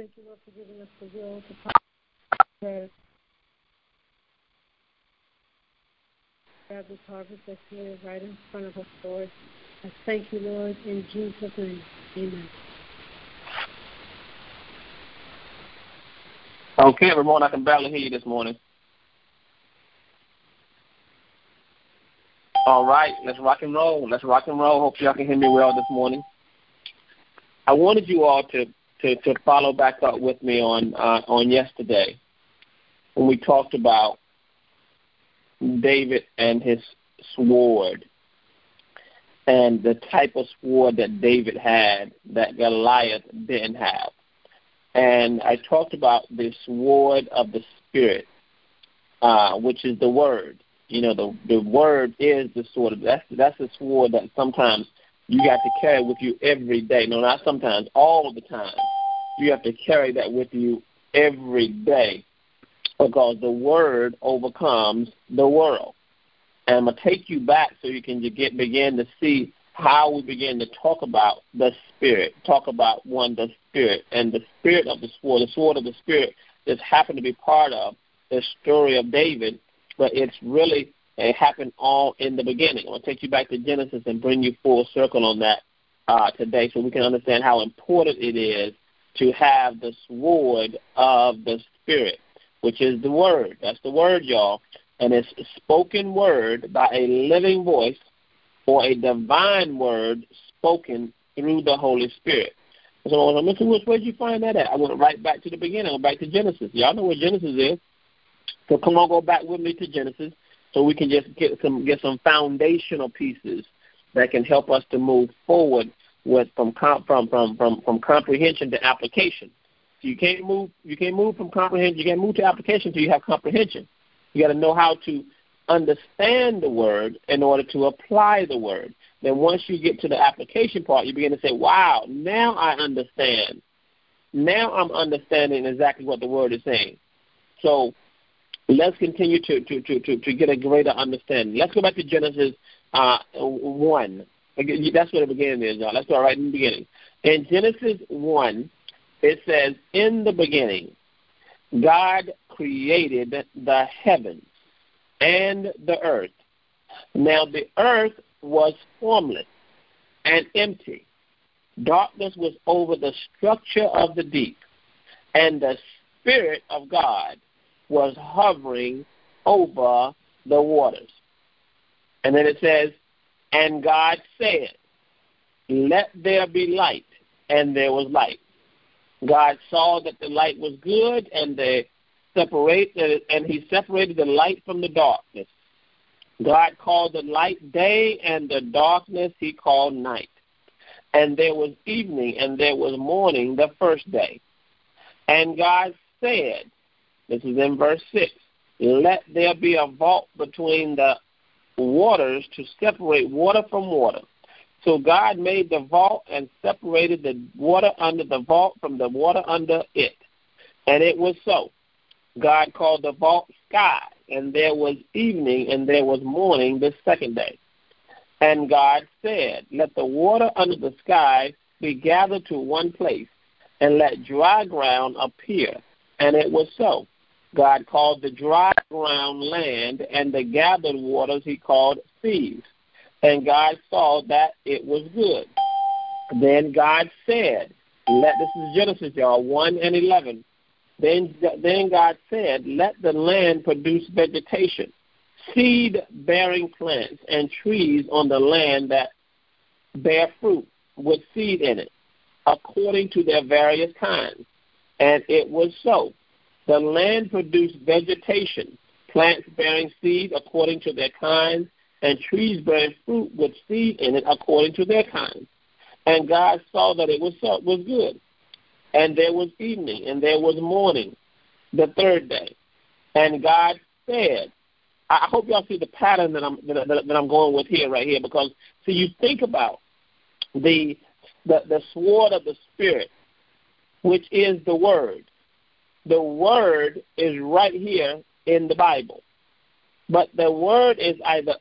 Thank you, Lord, for giving us the will to prosper. Grab this harvest that's here right in front of us, Lord. I thank you, Lord, in Jesus' name. Amen. Okay, Ramon, I can barely hear you this morning. All right, let's rock and roll. Let's rock and roll. Hope y'all can hear me well this morning. I wanted you all to to, to follow back up with me on uh, on yesterday when we talked about David and his sword and the type of sword that David had that Goliath didn't have. And I talked about the sword of the Spirit, uh, which is the Word. You know, the the Word is the sword. That's that's the sword that sometimes you got to carry with you every day. No, not sometimes, all the time. You have to carry that with you every day because the Word overcomes the world. And I'm gonna take you back so you can get begin to see how we begin to talk about the Spirit, talk about one, the Spirit, and the Spirit of the sword, the sword of the Spirit just happened to be part of the story of David, but it's really it happened all in the beginning. I'm going to take you back to Genesis and bring you full circle on that uh, today so we can understand how important it is to have the sword of the Spirit, which is the Word. That's the Word, y'all. And it's spoken word by a living voice or a divine word spoken through the Holy Spirit. So I'm looking, where did you find that at? I went right back to the beginning. I went back to Genesis. Y'all know what Genesis is. So come on, go back with me to Genesis, so we can just get some get some foundational pieces that can help us to move forward with from from from from from comprehension to application. So you can't move you can't move from comprehension you can't move to application until you have comprehension. You got to know how to understand the word in order to apply the word. Then once you get to the application part, you begin to say, wow, now I understand. Now I'm understanding exactly what the word is saying. So let's continue to, to, to, to, to get a greater understanding. Let's go back to Genesis uh, 1. That's where the beginning is. Let's go right in the beginning. In Genesis 1, it says, In the beginning, God created the heavens and the earth. Now the earth was formless and empty. Darkness was over the structure of the deep, and the Spirit of God was hovering over the waters. And then it says, And God said, Let there be light, and there was light. God saw that the light was good, and the separate and he separated the light from the darkness. God called the light day and the darkness he called night. And there was evening and there was morning the first day. And God said, this is in verse 6, let there be a vault between the waters to separate water from water. So God made the vault and separated the water under the vault from the water under it. And it was so. God called the vault sky, and there was evening and there was morning the second day. And God said, Let the water under the sky be gathered to one place, and let dry ground appear. And it was so. God called the dry ground land, and the gathered waters he called seas. And God saw that it was good. Then God said, let this is Genesis, y'all, one and eleven. Then, then God said, Let the land produce vegetation, seed bearing plants, and trees on the land that bear fruit with seed in it, according to their various kinds. And it was so. The land produced vegetation, plants bearing seed according to their kinds, and trees bearing fruit with seed in it according to their kinds. And God saw that it was so, was good. And there was evening, and there was morning, the third day. And God said, I hope y'all see the pattern that I'm that, that I'm going with here, right here, because see, you think about the the the sword of the spirit, which is the word. The word is right here in the Bible, but the word is either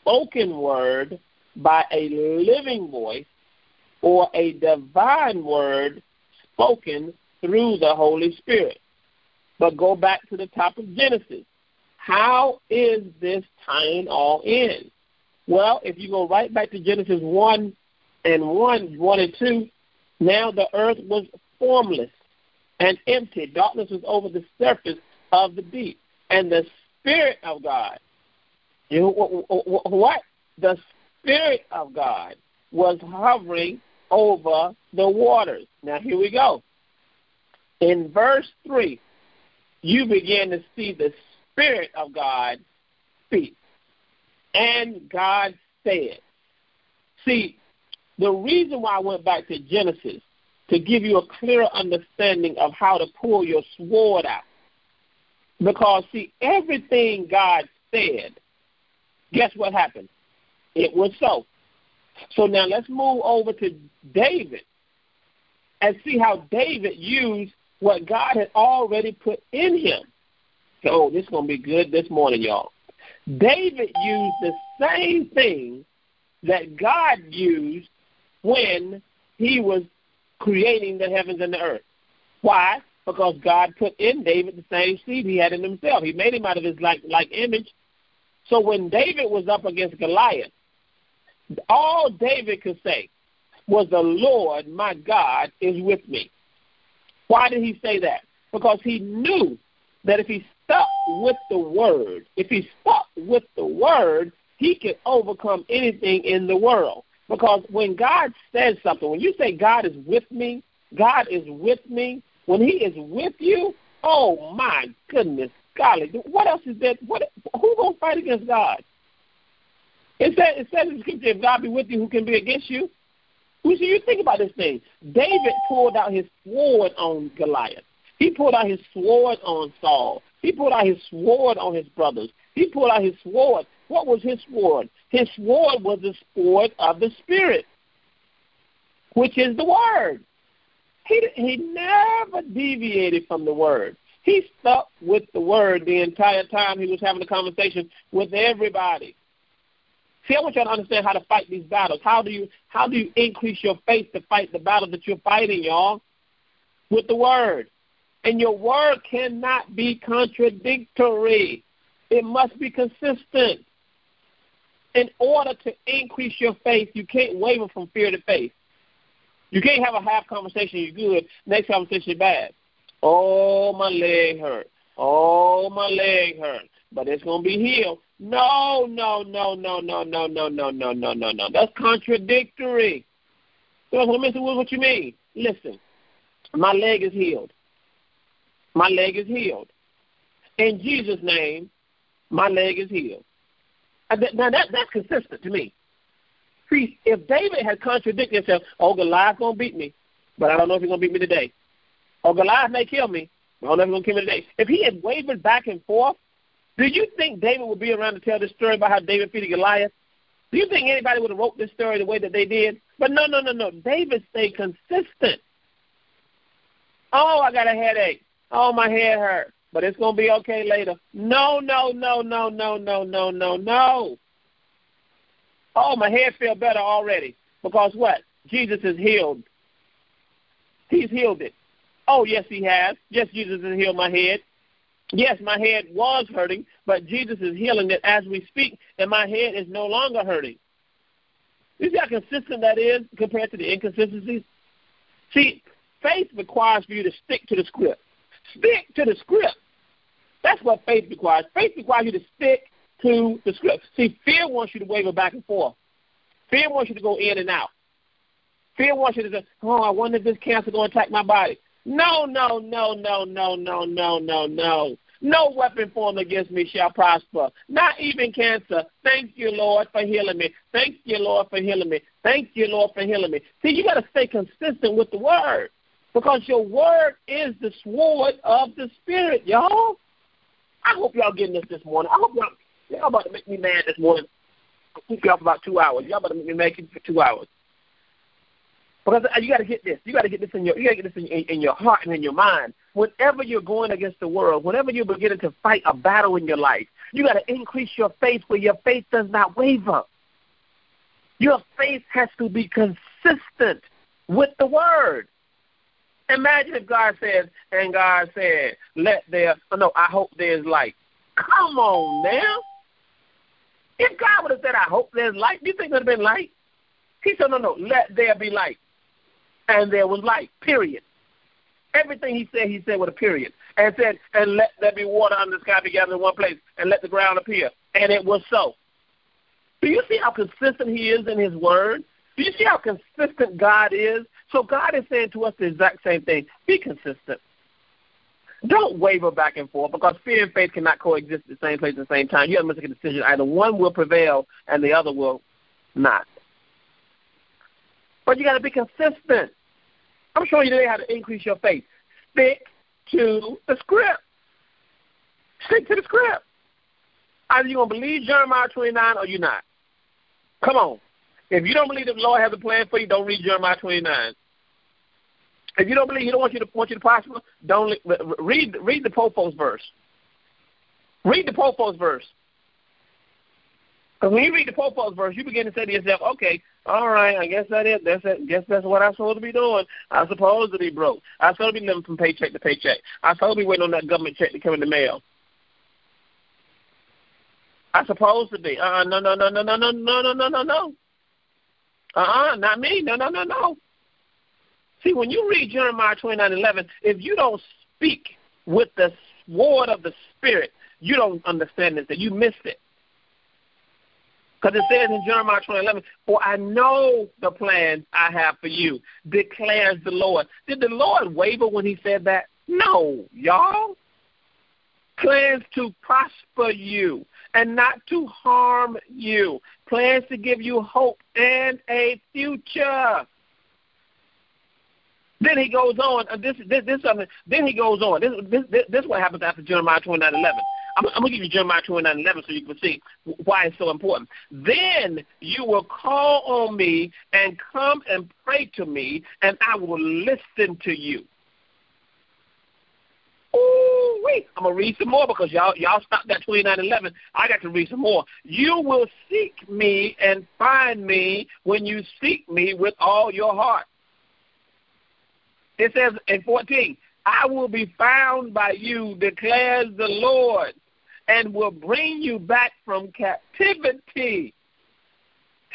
spoken word by a living voice or a divine word spoken through the Holy Spirit. But go back to the top of Genesis. How is this tying all in? Well, if you go right back to Genesis 1 and 1, 1 and 2, now the earth was formless and empty. Darkness was over the surface of the deep. And the Spirit of God, you know, what? The Spirit of God was hovering over the waters. Now, here we go. In verse 3, you begin to see the Spirit of God speak. And God said. See, the reason why I went back to Genesis to give you a clearer understanding of how to pull your sword out. Because, see, everything God said, guess what happened? It was so. So now let's move over to David and see how David used what God had already put in him. Oh, this is going to be good this morning, y'all. David used the same thing that God used when he was creating the heavens and the earth. Why? Because God put in David the same seed he had in himself. He made him out of his like like image. So when David was up against Goliath, all David could say was the Lord my God is with me. Why did he say that? Because he knew that if he stuck with the word, if he stuck with the word, he could overcome anything in the world. Because when God says something, when you say God is with me, God is with me, when He is with you, oh my goodness, golly, what else is there? What who gonna fight against God? It says it says in scripture, if God be with you, who can be against you? Who see you think about this thing. David pulled out his sword on Goliath. He pulled out his sword on Saul. He pulled out his sword on his brothers. He pulled out his sword. What was his sword? His sword was the sword of the Spirit, which is the Word. He, he never deviated from the Word. He stuck with the Word the entire time he was having a conversation with everybody. See, I want y'all to understand how to fight these battles. How do you how do you increase your faith to fight the battle that you're fighting, y'all? With the word. And your word cannot be contradictory. It must be consistent in order to increase your faith, you can't waver from fear to faith. You can't have a half conversation, you're good, next conversation, bad. Oh, my leg hurt. Oh, my leg hurt. But it's going to be healed. No, no, no, no, no, no, no, no, no, no, no, no. That's contradictory. So, Mr. Woods, what you mean? Listen, my leg is healed. My leg is healed. In Jesus' name, my leg is healed. Now that that's consistent to me. See, if David had contradicted himself, oh Goliath's gonna beat me, but I don't know if he's gonna beat me today. Or Goliath may kill me, but I don't know if he's gonna kill me today. If he had wavered back and forth, do you think David would be around to tell this story about how David defeated Goliath? Do you think anybody would have wrote this story the way that they did? But no, no, no, no. David stayed consistent. Oh, I got a headache. Oh, my head hurt but it's going to be okay later. No, no, no, no, no, no, no, no, no. Oh, my head feel better already because what? Jesus is healed. He's healed it. Oh, yes, he has. Yes, Jesus has healed my head. Yes, my head was hurting, but Jesus is healing it as we speak, and my head is no longer hurting. You see how consistent that is compared to the inconsistencies? See, faith requires for you to stick to the script. Stick to the script. That's what faith requires. Faith requires you to stick to the script. See, fear wants you to waver back and forth. Fear wants you to go in and out. Fear wants you to say, oh, I wonder if this cancer is going to attack my body. No, no, no, no, no, no, no, no, no. No weapon formed against me shall prosper. Not even cancer. Thank you, Lord, for healing me. Thank you, Lord, for healing me. Thank you, Lord, for healing me. See, you got to stay consistent with the word because your word is the sword of the Spirit, y'all. I hope y'all getting this this morning. I hope y'all, y'all about to make me mad this morning. I'll keep y'all for about two hours. Y'all about to make me mad for two hours. Because you got to get this. You got to get this in your. You got to get this in, in, in your heart and in your mind. Whenever you're going against the world, whenever you're beginning to fight a battle in your life, you got to increase your faith where your faith does not waver. Your faith has to be consistent with the word. Imagine if God said, and God said, let there, oh no, I hope there's light. Come on now. If God would have said, I hope there's light, do you think there would have been light? He said, no, no, let there be light. And there was light, period. Everything he said, he said with a period. And said, and let there be water under the sky together in one place, and let the ground appear. And it was so. Do you see how consistent he is in his word? Do you see how consistent God is? So God is saying to us the exact same thing. Be consistent. Don't waver back and forth because fear and faith cannot coexist at the same place at the same time. You have to make a decision. Either one will prevail and the other will not. But you got to be consistent. I'm showing you today how to increase your faith. Stick to the script. Stick to the script. Either you're going to believe Jeremiah 29 or you're not. Come on. If you don't believe that the Lord has a plan for you, don't read Jeremiah 29. If you don't believe He don't want you to want you to prosper, don't read read the Popos verse. Read the Popos verse. Because when you read the Popos verse, you begin to say to yourself, "Okay, all right, I guess that is that's it. Guess that's what I'm supposed to be doing. I'm supposed to be broke. I'm supposed to be living from paycheck to paycheck. I'm supposed to be waiting on that government check to come in the mail. I'm supposed to be. Uh, no, no, no, no, no, no, no, no, no, no, no. Uh-uh, not me. No, no, no, no. See, when you read Jeremiah 29:11, if you don't speak with the sword of the Spirit, you don't understand this, that you missed it. Because it says in Jeremiah 20:11, "For I know the plans I have for you," declares the Lord. Did the Lord waver when He said that? No, y'all. Plans to prosper you and not to harm you. Plans to give you hope and a future. Then he goes on. Uh, this, this, this, something. Then he goes on. This, this, this, this is what happens after Jeremiah twenty nine eleven. I'm, I'm to give you Jeremiah twenty nine eleven so you can see why it's so important. Then you will call on me and come and pray to me, and I will listen to you. Ooh, wait! I'm gonna read some more because y'all y'all stopped at twenty nine eleven. I got to read some more. You will seek me and find me when you seek me with all your heart. It says in 14, I will be found by you, declares the Lord, and will bring you back from captivity.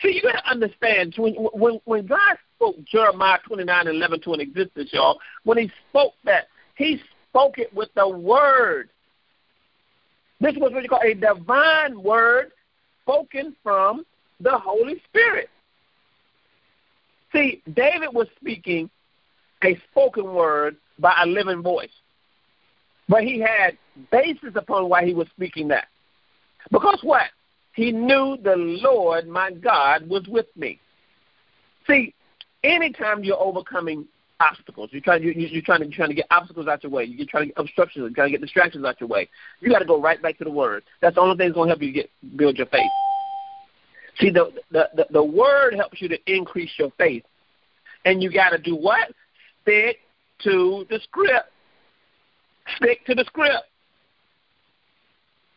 See, you got to understand, when, when, when God spoke Jeremiah 29 11 to an existence, y'all, when he spoke that, he spoke it with the word. This was what you call a divine word spoken from the Holy Spirit. See, David was speaking a spoken word by a living voice. But he had basis upon why he was speaking that. Because what? He knew the Lord, my God, was with me. See, anytime you're overcoming obstacles, you're trying, you're, you're trying, to, you're trying to get obstacles out your way, you're trying to get obstructions, you're trying to get distractions out your way, you got to go right back to the Word. That's the only thing that's going to help you get build your faith. See, the, the, the, the Word helps you to increase your faith. And you got to do what? Stick to the script. Stick to the script.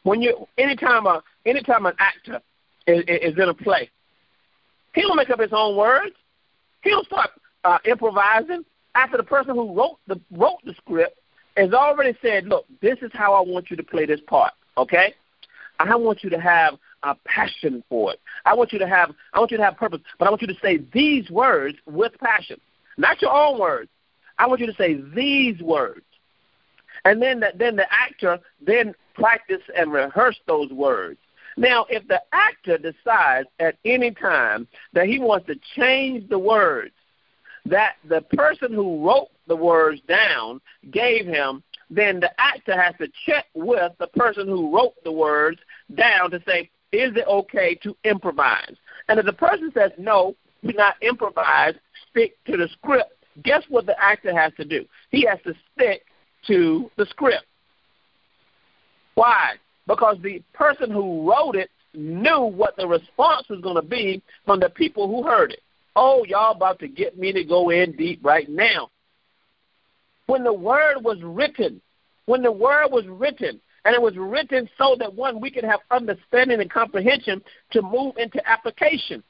When you anytime a anytime an actor is, is in a play, he don't make up his own words. He don't start uh, improvising after the person who wrote the wrote the script has already said, "Look, this is how I want you to play this part." Okay, I want you to have a passion for it. I want you to have I want you to have purpose, but I want you to say these words with passion, not your own words. I want you to say these words. And then the, then the actor then practice and rehearse those words. Now, if the actor decides at any time that he wants to change the words that the person who wrote the words down gave him, then the actor has to check with the person who wrote the words down to say, is it okay to improvise? And if the person says, no, do not improvise, stick to the script, guess what the actor has to do? He has to stick to the script. Why? Because the person who wrote it knew what the response was going to be from the people who heard it. Oh, y'all about to get me to go in deep right now. When the word was written, when the word was written, and it was written so that one we could have understanding and comprehension to move into application.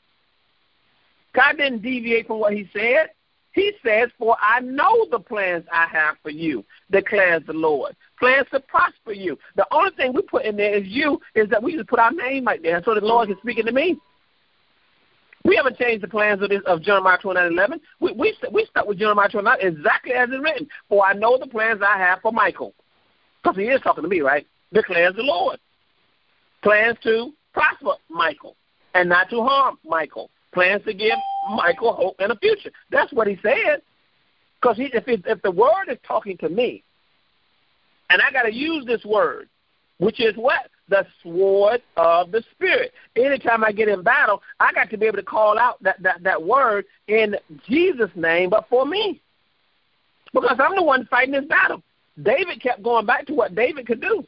God didn't deviate from what he said. He says, For I know the plans I have for you, declares the Lord. Plans to prosper you. The only thing we put in there is you, is that we just put our name right there so the Lord is speaking to me. We haven't changed the plans of this of Jeremiah 29 11. We, we, we stuck with Jeremiah 29 exactly as it's written. For I know the plans I have for Michael. Because he is talking to me, right? Declares the Lord. Plans to prosper Michael and not to harm Michael. Plans to give Michael hope and a future. That's what he said. Because if, if the word is talking to me, and I got to use this word, which is what? The sword of the Spirit. Anytime I get in battle, I got to be able to call out that, that, that word in Jesus' name, but for me. Because I'm the one fighting this battle. David kept going back to what David could do.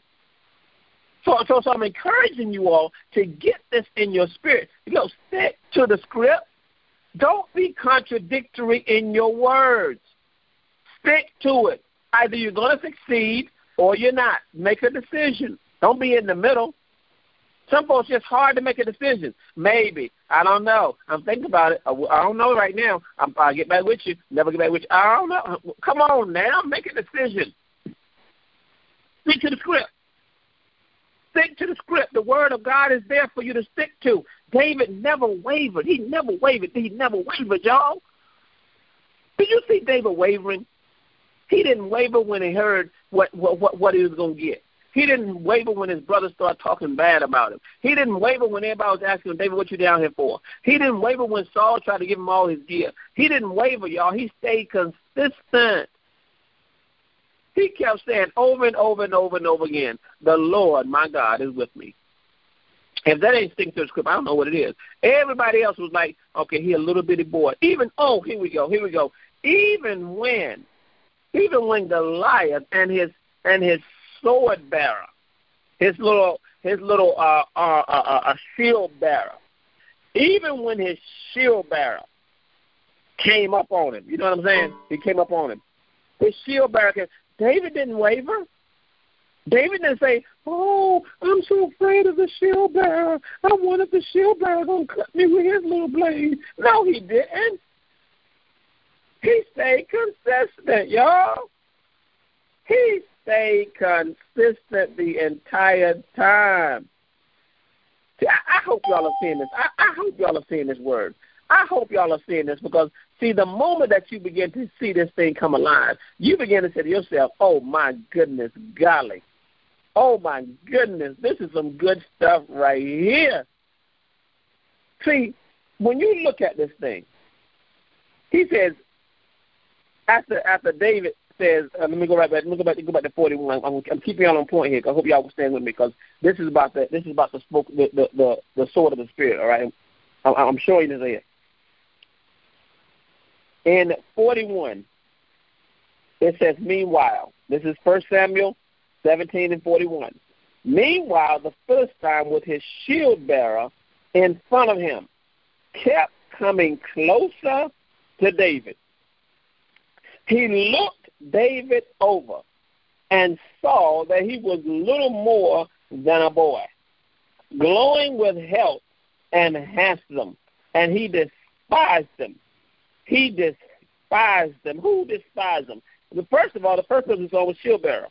So, so, so I'm encouraging you all to get this in your spirit. You know, stick to the script. Don't be contradictory in your words. Stick to it. Either you're going to succeed or you're not. Make a decision. Don't be in the middle. Some folks just hard to make a decision. Maybe I don't know. I'm thinking about it. I don't know right now. I'm, I'll get back with you. Never get back with you. I don't know. Come on now, make a decision. Stick to the script. Stick to the script. The word of God is there for you to stick to. David never wavered. He never wavered. He never wavered, y'all. Did you see David wavering? He didn't waver when he heard what what what, he was going to get. He didn't waver when his brothers started talking bad about him. He didn't waver when everybody was asking him, David, what you down here for? He didn't waver when Saul tried to give him all his gear. He didn't waver, y'all. He stayed consistent. He kept saying over and over and over and over again, The Lord, my God, is with me. If that ain't sticking to the script, I don't know what it is. Everybody else was like, okay, he a little bitty boy. Even, oh, here we go, here we go. Even when, even when Goliath and his and his sword bearer, his little his little uh, uh, uh, uh, shield bearer, even when his shield bearer came up on him, you know what I'm saying? He came up on him. His shield bearer came, David didn't waver. David didn't say, "Oh, I'm so afraid of the shield bearer. I wanted the shield bearer gonna cut me with his little blade." No, he didn't. He stayed consistent, y'all. He stayed consistent the entire time. See, I, I hope y'all are seeing this. I, I hope y'all are seeing this word. I hope y'all are seeing this because, see, the moment that you begin to see this thing come alive, you begin to say to yourself, oh, my goodness, golly. Oh, my goodness, this is some good stuff right here. See, when you look at this thing, he says, after after David says, uh, let me go right back. Let me go back. Go back to forty one. I'm, I'm keeping y'all on point here. I hope y'all stand with me because this is about the this is about the smoke the the the, the sword of the spirit. All right, I'm, I'm showing this here. In 41, it says, Meanwhile, this is 1 Samuel 17 and 41. Meanwhile, the Philistine with his shield bearer in front of him kept coming closer to David. He looked David over and saw that he was little more than a boy, glowing with health and handsome, and he despised him he despised them. Who despised them? The first of all, the first person saw was shield bearer.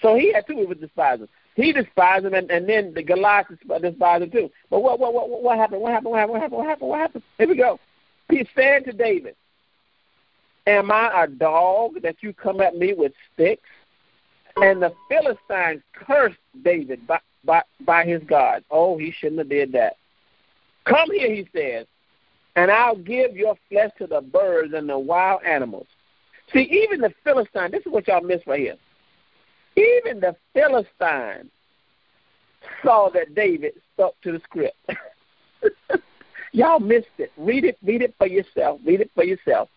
So he had two people despise him. He despised him, and, and then the Goliath despised him too. But what what what what happened? What happened? What happened? What happened? What happened? What happened? Here we go. He said to David, "Am I a dog that you come at me with sticks?" And the Philistines cursed David by by, by his God. Oh, he shouldn't have did that. Come here, he says, and I'll give your flesh to the birds and the wild animals. See, even the Philistine, this is what y'all miss right here. Even the Philistine saw that David stuck to the script. y'all missed it. Read it, read it for yourself. Read it for yourself.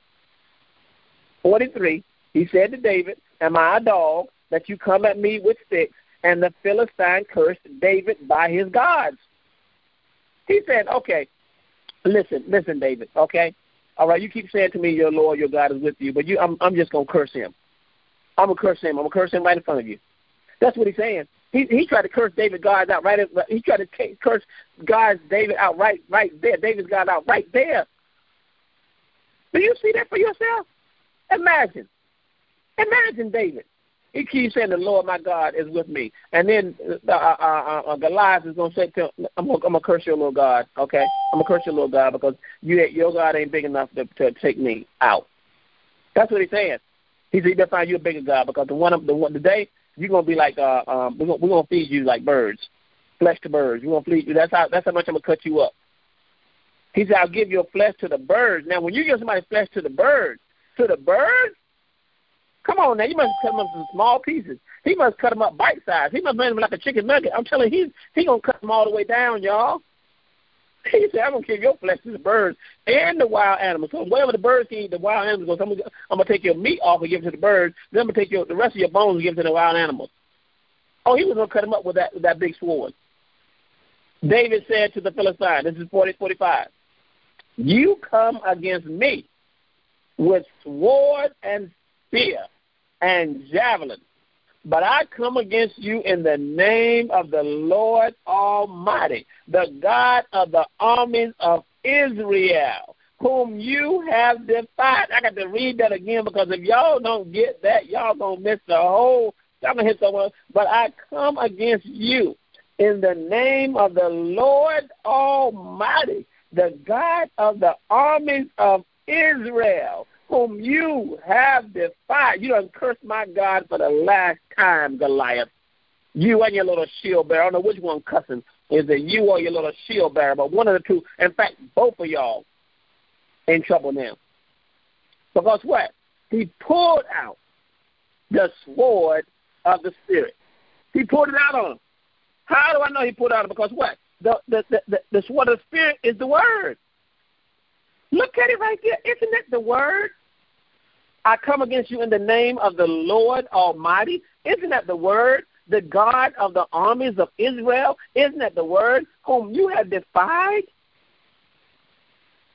43, he said to David, Am I a dog that you come at me with sticks? And the Philistine cursed David by his gods. He said, Okay, Listen, listen, David. Okay, all right. You keep saying to me, "Your Lord, your God is with you," but you, I'm, I'm just gonna curse him. I'm gonna curse him. I'm gonna curse him right in front of you. That's what he's saying. He he tried to curse David God out right. he tried to take, curse God's David out right right there. David's God out right there. Do you see that for yourself? Imagine. Imagine David. He keeps saying, "The Lord my God is with me," and then uh, uh, uh, uh Goliath is to say, to him, "I'm going to curse your little God, okay? I'm to curse your little God because you, your God ain't big enough to, to take me out." That's what he's saying. He said, "He find you a bigger God because the one the one the day you're to be like uh, um, we're going we're to feed you like birds, flesh to birds. We're to feed you. That's how that's how much I'm to cut you up." He said, "I'll give your flesh to the birds." Now, when you give somebody flesh to the birds, to the birds Come on now, you must cut them up in small pieces. He must cut them up bite size. He must make them like a chicken nugget. I'm telling you, he's he gonna cut them all the way down, y'all. He said, "I'm gonna give your flesh to the birds and the wild animals. So whatever the birds eat, the wild animals. I'm gonna, I'm gonna take your meat off and give it to the birds. Then I'm gonna take your the rest of your bones and give it to the wild animals." Oh, he was gonna cut them up with that with that big sword. David said to the Philistine, "This is 40, 45. You come against me with sword and spear and javelin. But I come against you in the name of the Lord Almighty, the God of the armies of Israel, whom you have defied. I got to read that again because if y'all don't get that, y'all gonna miss the whole. I'm gonna hit someone. But I come against you in the name of the Lord Almighty, the God of the armies of Israel, whom you have defied. You done cursed my God for the last time, Goliath. You and your little shield bearer. I don't know which one cussing. Is it you or your little shield bearer? But one of the two. In fact, both of y'all in trouble now. Because what? He pulled out the sword of the Spirit. He pulled it out on him. How do I know he pulled out? Because what? The, the, the, the, the sword of the Spirit is the Word. Look at it right there. Isn't that the word? I come against you in the name of the Lord Almighty. Isn't that the word? The God of the armies of Israel. Isn't that the word? Whom you have defied.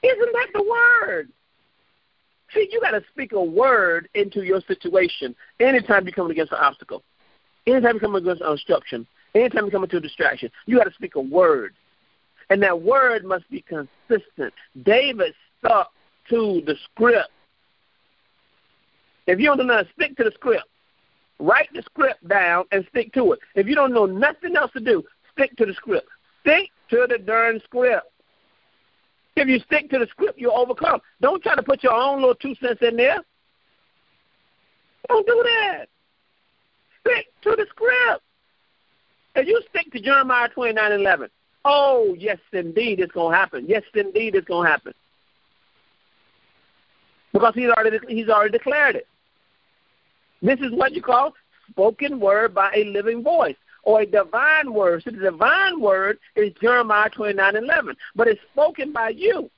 Isn't that the word? See, you got to speak a word into your situation anytime you come against an obstacle, anytime you come against an obstruction, anytime you come into a distraction. You got to speak a word. And that word must be consistent. David stuck to the script. If you don't know, nothing, stick to the script. Write the script down and stick to it. If you don't know nothing else to do, stick to the script. Stick to the darn script. If you stick to the script, you'll overcome. Don't try to put your own little two cents in there. Don't do that. Stick to the script. If you stick to Jeremiah twenty nine eleven, oh yes indeed it's gonna happen. Yes indeed it's gonna happen because he's already he's already declared it. This is what you call spoken word by a living voice or a divine word. So the divine word is Jeremiah twenty nine eleven, but it's spoken by you.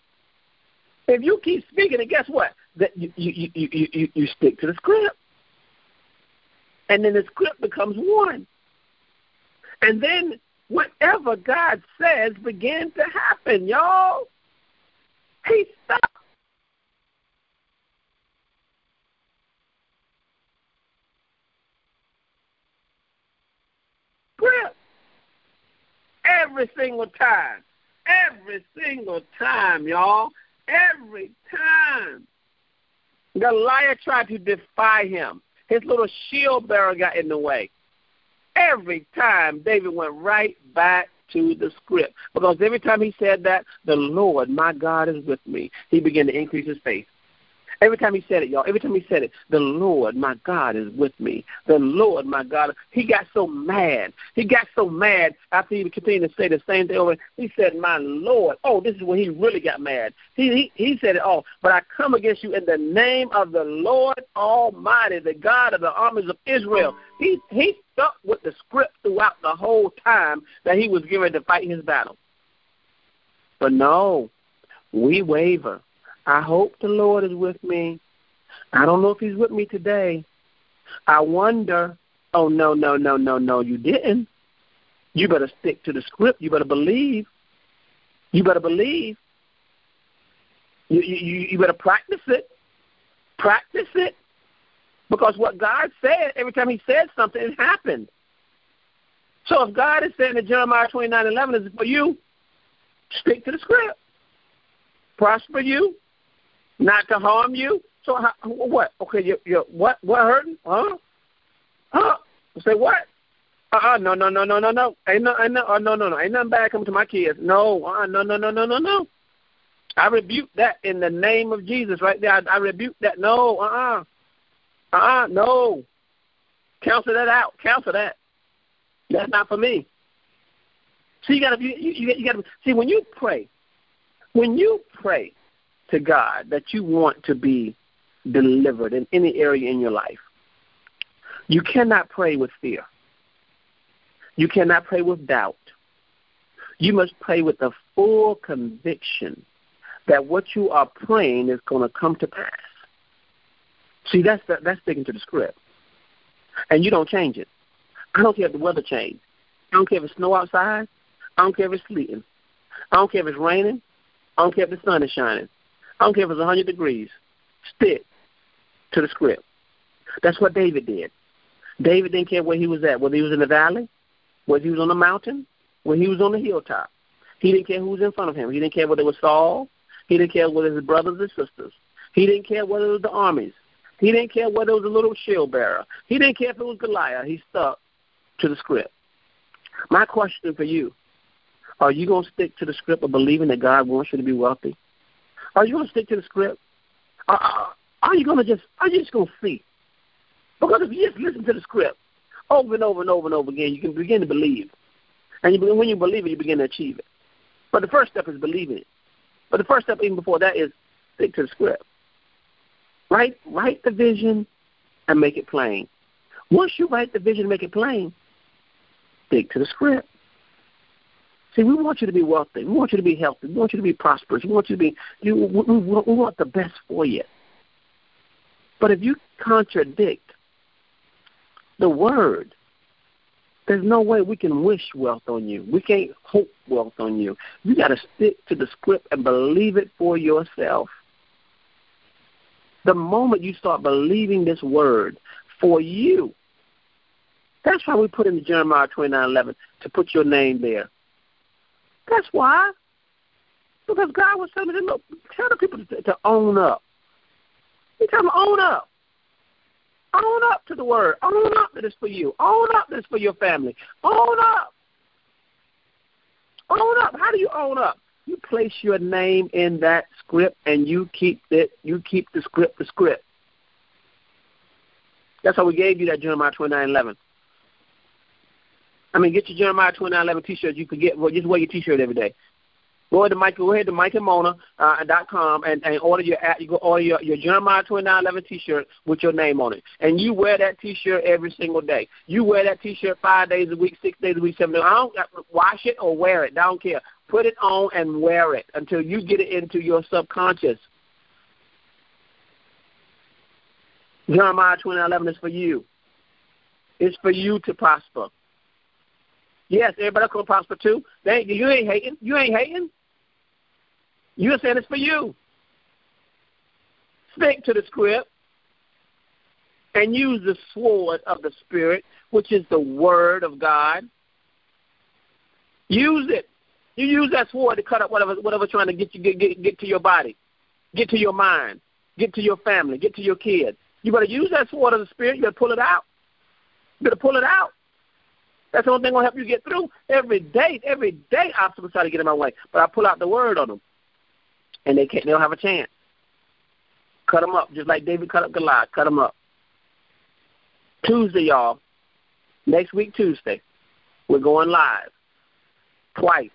If you keep speaking and guess what? That you you, you, you, you, you stick to the script. And then the script becomes one. And then whatever God says begins to happen, y'all. He script. Every single time. Every single time, y'all. Every time. Goliath tried to defy him. His little shield bearer got in the way. Every time David went right back to the script. Because every time he said that, the Lord, my God, is with me, he began to increase his faith. Every time he said it, y'all, every time he said it, the Lord, my God, is with me. The Lord, my God, he got so mad. He got so mad after he continued to say the same thing over. He said, my Lord. Oh, this is when he really got mad. He, he, he said it all. But I come against you in the name of the Lord Almighty, the God of the armies of Israel. He, he stuck with the script throughout the whole time that he was getting to fight his battle. But no, we waver I hope the Lord is with me. I don't know if He's with me today. I wonder. Oh, no, no, no, no, no, you didn't. You better stick to the script. You better believe. You better believe. You, you, you better practice it. Practice it. Because what God said, every time He said something, it happened. So if God is saying that Jeremiah twenty nine eleven is for you, stick to the script. Prosper you, not to harm you. So how, what? Okay, you you what what hurting? Huh? Huh? Say what? Uh uh no no no no no no ain't no ain't no uh, no no no ain't nothing bad coming to my kids. No uh no no no no no no. I rebuke that in the name of Jesus right there. I, I rebuke that. No uh uh uh uh no. Cancel that out. Cancel that. That's not for me. So you gotta you, you, you gotta see when you pray, when you pray to God that you want to be delivered in any area in your life, you cannot pray with fear. You cannot pray with doubt. You must pray with the full conviction that what you are praying is going to come to pass. See, that's the, that's sticking to the script, and you don't change it. I don't care if the weather changes. I don't care if it's snow outside. I don't care if it's sleeting. I don't care if it's raining. I don't care if the sun is shining. I don't care if it's 100 degrees. Stick to the script. That's what David did. David didn't care where he was at, whether he was in the valley, whether he was on the mountain, whether he was on the hilltop. He didn't care who was in front of him. He didn't care whether it was Saul. He didn't care whether it was his brothers or sisters. He didn't care whether it was the armies. He didn't care whether it was a little shield bearer. He didn't care if it was Goliath. He stuck to the script. My question for you are you going to stick to the script of believing that God wants you to be wealthy? Are you going to stick to the script? Are, are you going to just, are you just going to see? Because if you just listen to the script over and over and over and over again, you can begin to believe. And you, when you believe it, you begin to achieve it. But the first step is believing it. But the first step, even before that, is stick to the script. Write, write the vision and make it plain. Once you write the vision and make it plain, stick to the script. See, we want you to be wealthy. We want you to be healthy. We want you to be prosperous. We want you to be. You, we, we, we want the best for you. But if you contradict the word, there's no way we can wish wealth on you. We can't hope wealth on you. You got to stick to the script and believe it for yourself. The moment you start believing this word for you, that's why we put in Jeremiah 29:11 to put your name there. That's why. Because God was telling them, look, tell the people to, to own up. He tell them, own up. Own up to the word. Own up that it's for you. Own up that it's for your family. Own up. Own up. How do you own up? You place your name in that script and you keep it you keep the script the script. That's how we gave you that Jeremiah twenty nine eleven. I mean, get your Jeremiah 29:11 T-shirt. You could get well, just wear your T-shirt every day. Go ahead to Mike. Go ahead to Mike and Mona uh, dot com and, and order your you go order your, your Jeremiah 29:11 T-shirt with your name on it, and you wear that T-shirt every single day. You wear that T-shirt five days a week, six days a week, seven days. I don't wash it or wear it. I don't care. Put it on and wear it until you get it into your subconscious. Jeremiah 29:11 is for you. It's for you to prosper. Yes, everybody gonna prosper too. They, you ain't hating. You ain't hating. You're saying it's for you. Stick to the script and use the sword of the Spirit, which is the Word of God. Use it. You use that sword to cut up whatever whatever trying to get you get, get get to your body, get to your mind, get to your family, get to your kids. You better use that sword of the Spirit. You better pull it out. You better pull it out. That's the only thing gonna help you get through. Every day, every day, obstacles try to get in my way, but I pull out the word on them, and they can't. They don't have a chance. Cut them up, just like David cut up Goliath. Cut them up. Tuesday, y'all. Next week, Tuesday, we're going live twice.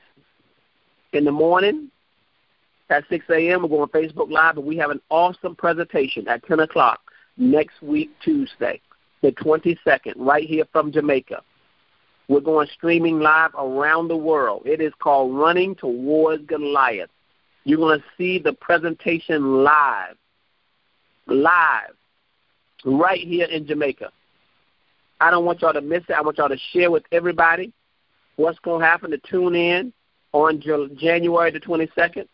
In the morning at 6 a.m., we're going Facebook Live, and we have an awesome presentation at 10 o'clock next week, Tuesday, the 22nd, right here from Jamaica. We're going streaming live around the world. It is called Running Towards Goliath. You're going to see the presentation live, live, right here in Jamaica. I don't want y'all to miss it. I want y'all to share with everybody what's going to happen to tune in on January the 22nd.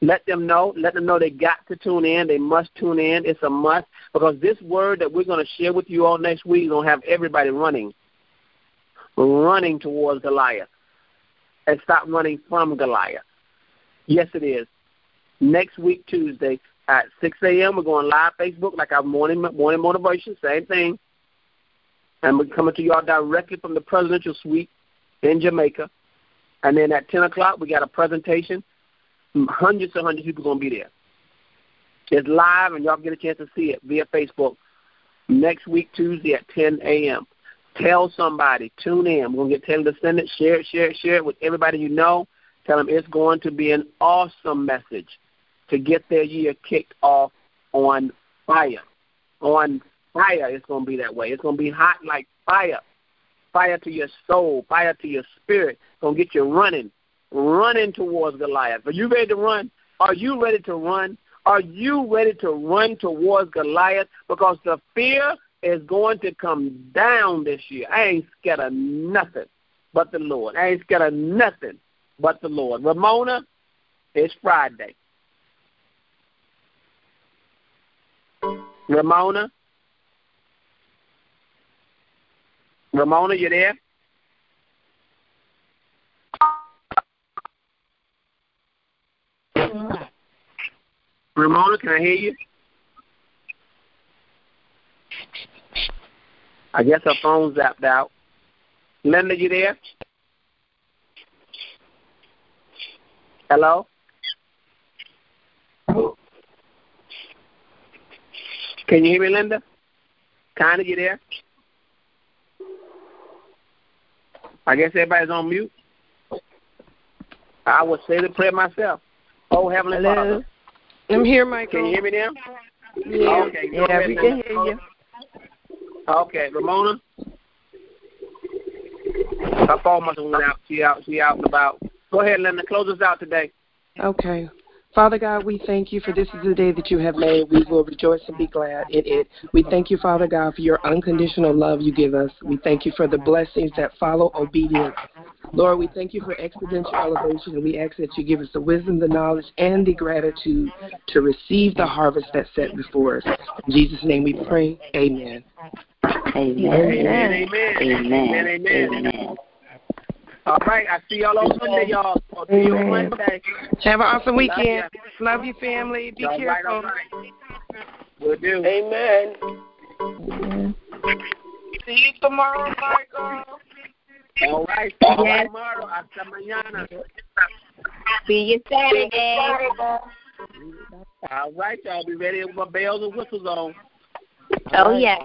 Let them know. Let them know they got to tune in. They must tune in. It's a must because this word that we're going to share with you all next week is going to have everybody running running towards Goliath and stop running from Goliath. Yes, it is. Next week, Tuesday, at 6 a.m. We're going live Facebook like our morning morning motivation, same thing. And we're coming to y'all directly from the presidential suite in Jamaica. And then at 10 o'clock, we got a presentation. Hundreds and hundreds of people going to be there. It's live, and y'all get a chance to see it via Facebook next week, Tuesday at 10 a.m. Tell somebody, tune in. We're going to get Taylor to send it, share it, share it, share it with everybody you know. Tell them it's going to be an awesome message to get their year kicked off on fire. On fire, it's going to be that way. It's going to be hot like fire. Fire to your soul, fire to your spirit. It's going to get you running, running towards Goliath. Are you ready to run? Are you ready to run? Are you ready to run towards Goliath? Because the fear is going to come down this year. I ain't scared of nothing but the Lord. I ain't scared of nothing but the Lord. Ramona, it's Friday. Ramona? Ramona, you there? Ramona, can I hear you? I guess her phone zapped out. Linda, you there? Hello? Can you hear me, Linda? Kinda, you there? I guess everybody's on mute. I would say the prayer myself. Oh, Heavenly Hello? Father. I'm here, Michael. Can you hear me now? Yeah, Okay, yeah we can hear you. Okay, Ramona. Her phone must have went out. She out. She out and about. Go ahead, Linda. Close us out today. Okay. Father God, we thank you for this is the day that you have made. We will rejoice and be glad in it. We thank you, Father God, for your unconditional love you give us. We thank you for the blessings that follow obedience. Lord, we thank you for exponential elevation, and we ask that you give us the wisdom, the knowledge, and the gratitude to receive the harvest that's set before us. In Jesus' name we pray. Amen. Amen. Amen. Amen. Amen. Amen. Amen. All right. I see y'all on Sunday, y'all. I'll see you on Monday. Have an awesome weekend. ya. Love you, family. Be all right. All careful. right. We'll do. Amen. See you tomorrow, Michael. All right. All right. Tomorrow. Hasta mañana. See you Saturday. All right, y'all. Be ready with my bells and whistles on. Oh, yeah.